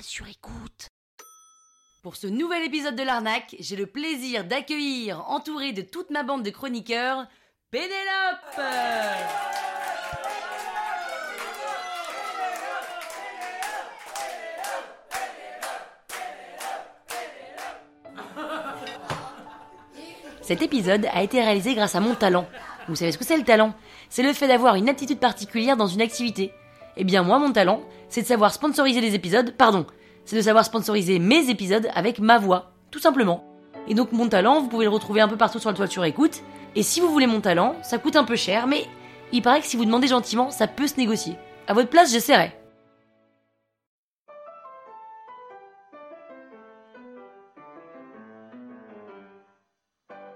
sur écoute. Pour ce nouvel épisode de l'arnaque, j'ai le plaisir d'accueillir, entouré de toute ma bande de chroniqueurs, Pénélope Cet épisode a été réalisé grâce à mon talent. Vous savez ce que c'est le talent? C'est le fait d'avoir une aptitude particulière dans une activité. Eh bien moi, mon talent, c'est de savoir sponsoriser les épisodes, pardon, c'est de savoir sponsoriser mes épisodes avec ma voix, tout simplement. Et donc mon talent, vous pouvez le retrouver un peu partout sur la toiture écoute. Et si vous voulez mon talent, ça coûte un peu cher, mais il paraît que si vous demandez gentiment, ça peut se négocier. À votre place, j'essaierai.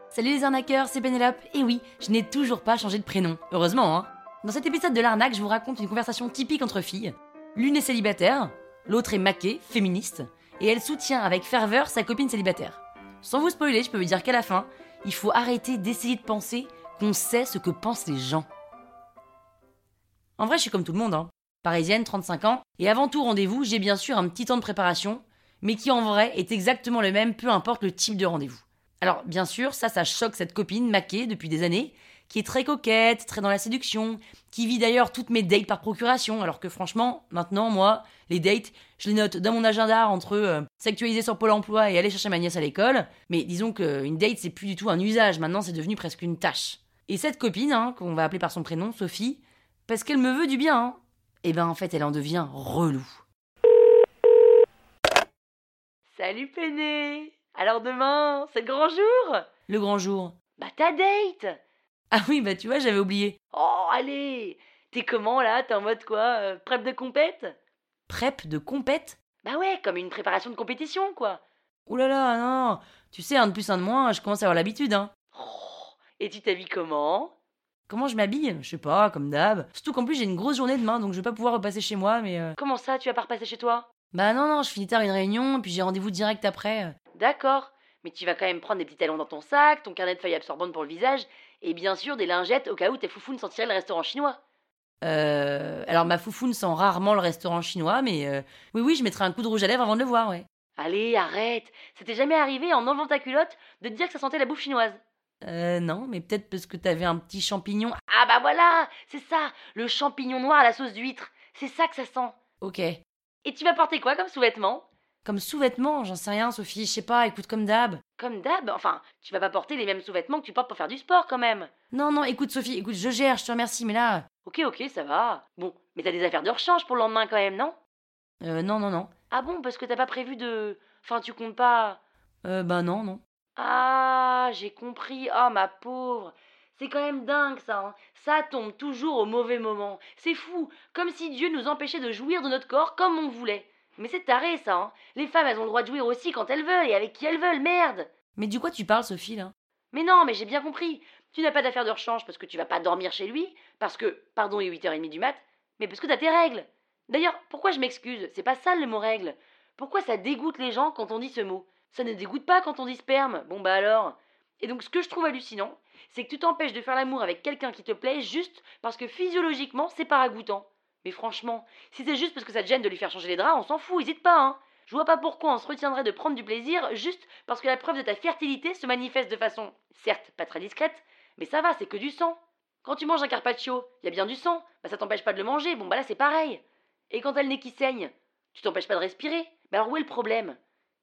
Salut les arnaqueurs, c'est Pénélope. Et oui, je n'ai toujours pas changé de prénom. Heureusement, hein. Dans cet épisode de l'arnaque, je vous raconte une conversation typique entre filles. L'une est célibataire, l'autre est maquée, féministe, et elle soutient avec ferveur sa copine célibataire. Sans vous spoiler, je peux vous dire qu'à la fin, il faut arrêter d'essayer de penser qu'on sait ce que pensent les gens. En vrai, je suis comme tout le monde, hein. Parisienne, 35 ans, et avant tout rendez-vous, j'ai bien sûr un petit temps de préparation, mais qui en vrai est exactement le même, peu importe le type de rendez-vous. Alors, bien sûr, ça, ça choque cette copine maquée depuis des années, qui est très coquette, très dans la séduction, qui vit d'ailleurs toutes mes dates par procuration, alors que franchement, maintenant, moi, les dates, je les note dans mon agenda entre euh, s'actualiser sur Pôle emploi et aller chercher ma nièce à l'école. Mais disons qu'une date, c'est plus du tout un usage, maintenant, c'est devenu presque une tâche. Et cette copine, hein, qu'on va appeler par son prénom, Sophie, parce qu'elle me veut du bien, hein, et ben en fait, elle en devient relou. Salut Péné Alors demain, c'est le grand jour? Le grand jour Bah ta date ah oui, bah tu vois, j'avais oublié. Oh, allez T'es comment là? T'es en mode quoi? Euh, Prep de compète? Prep de compète? Bah ouais, comme une préparation de compétition, quoi. Ouh là là, non Tu sais, un de plus, un de moins, je commence à avoir l'habitude, hein. Oh, et tu t'habilles comment? Comment je m'habille? Je sais pas, comme d'hab. Surtout qu'en plus, j'ai une grosse journée demain, donc je vais pas pouvoir repasser chez moi, mais... euh, Comment ça, tu vas pas repasser chez toi? Bah non, non, je finis tard une réunion, puis j'ai rendez-vous direct après. D'accord. Mais tu vas quand même prendre des petits talons dans ton sac, ton carnet de feuilles absorbantes pour le visage, et bien sûr des lingettes au cas où tes foufounes sentiraient le restaurant chinois. Euh. Alors ma foufoune sent rarement le restaurant chinois, mais euh, oui, oui, je mettrai un coup de rouge à lèvres avant de le voir, ouais. Allez, arrête C'était jamais arrivé en enlevant ta culotte de te dire que ça sentait la bouffe chinoise Euh, non, mais peut-être parce que t'avais un petit champignon. Ah bah voilà C'est ça Le champignon noir à la sauce d'huître C'est ça que ça sent Ok. Et tu vas porter quoi comme sous-vêtement? Comme sous-vêtement J'en sais rien, Sophie, je sais pas, écoute comme d'hab. Comme d'hab Enfin, tu vas pas porter les mêmes sous-vêtements que tu portes pour faire du sport quand même. Non, non, écoute Sophie, écoute, je gère, je te remercie, mais là... Ok, ok, ça va. Bon, mais t'as des affaires de rechange pour le lendemain quand même, non? Euh, non, non, non. Ah bon, parce que t'as pas prévu de... Enfin, tu comptes pas... Euh, bah non, non. Ah, j'ai compris. Oh, ma pauvre. C'est quand même dingue ça. hein. Ça tombe toujours au mauvais moment. C'est fou. Comme si Dieu nous empêchait de jouir de notre corps comme on voulait. Mais c'est taré ça. Hein. Les femmes, elles ont le droit de jouir aussi quand elles veulent et avec qui elles veulent. Merde. Mais du quoi tu parles, Sophie, là? Mais non, mais j'ai bien compris. Tu n'as pas d'affaire de rechange parce que tu vas pas dormir chez lui, parce que, pardon, il est 8h30 du mat, mais parce que t'as tes règles. D'ailleurs, pourquoi je m'excuse? C'est pas ça le mot règle. Pourquoi ça dégoûte les gens quand on dit ce mot? Ça ne dégoûte pas quand on dit sperme? Bon bah alors. Et donc ce que je trouve hallucinant, c'est que tu t'empêches de faire l'amour avec quelqu'un qui te plaît juste parce que physiologiquement c'est pas ragoûtant. Mais franchement, si c'est juste parce que ça te gêne de lui faire changer les draps, on s'en fout, hésite pas, hein. Je vois pas pourquoi on se retiendrait de prendre du plaisir juste parce que la preuve de ta fertilité se manifeste de façon, certes, pas très discrète, mais ça va, c'est que du sang. Quand tu manges un carpaccio, y a bien du sang, bah ça t'empêche pas de le manger, bon bah là c'est pareil. Et quand t'as le nez qui saigne, tu t'empêches pas de respirer, mais alors où est le problème?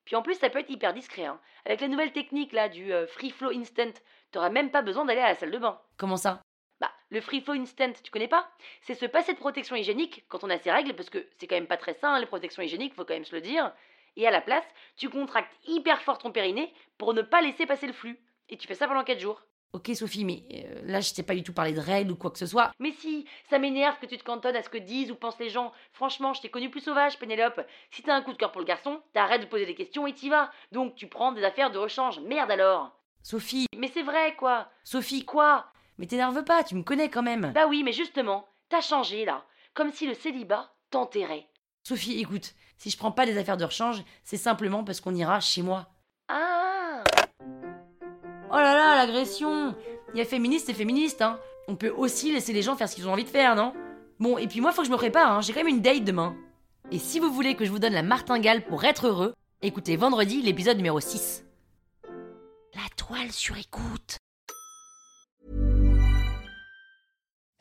Puis en plus ça peut être hyper discret, hein. Avec la nouvelle technique là du euh, free flow instant, t'auras même pas besoin d'aller à la salle de bain. Comment ça? Bah, le free flow instant, tu connais pas? C'est se passer de protection hygiénique quand on a ses règles, parce que c'est quand même pas très sain, hein, les protections hygiéniques, faut quand même se le dire. Et à la place, tu contractes hyper fort ton périnée pour ne pas laisser passer le flux. Et tu fais ça pendant 4 jours. Ok Sophie, mais euh, là je t'ai pas du tout parlé de règles ou quoi que ce soit. Mais si, ça m'énerve que tu te cantonnes à ce que disent ou pensent les gens. Franchement, je t'ai connu plus sauvage, Pénélope. Si t'as un coup de cœur pour le garçon, t'arrêtes de poser des questions et t'y vas. Donc tu prends des affaires de rechange. Merde alors. Sophie, mais c'est vrai quoi. Sophie, quoi? Mais t'énerve pas, tu me connais quand même. Bah oui, mais justement, t'as changé là. Comme si le célibat t'enterrait. Sophie, écoute, si je prends pas des affaires de rechange, c'est simplement parce qu'on ira chez moi. Ah Oh là là, l'agression Il y a féministe et féministe, hein. On peut aussi laisser les gens faire ce qu'ils ont envie de faire, non? Bon, et puis moi, faut que je me prépare, hein. J'ai quand même une date demain. Et si vous voulez que je vous donne la martingale pour être heureux, écoutez vendredi l'épisode numéro 6. La toile sur écoute.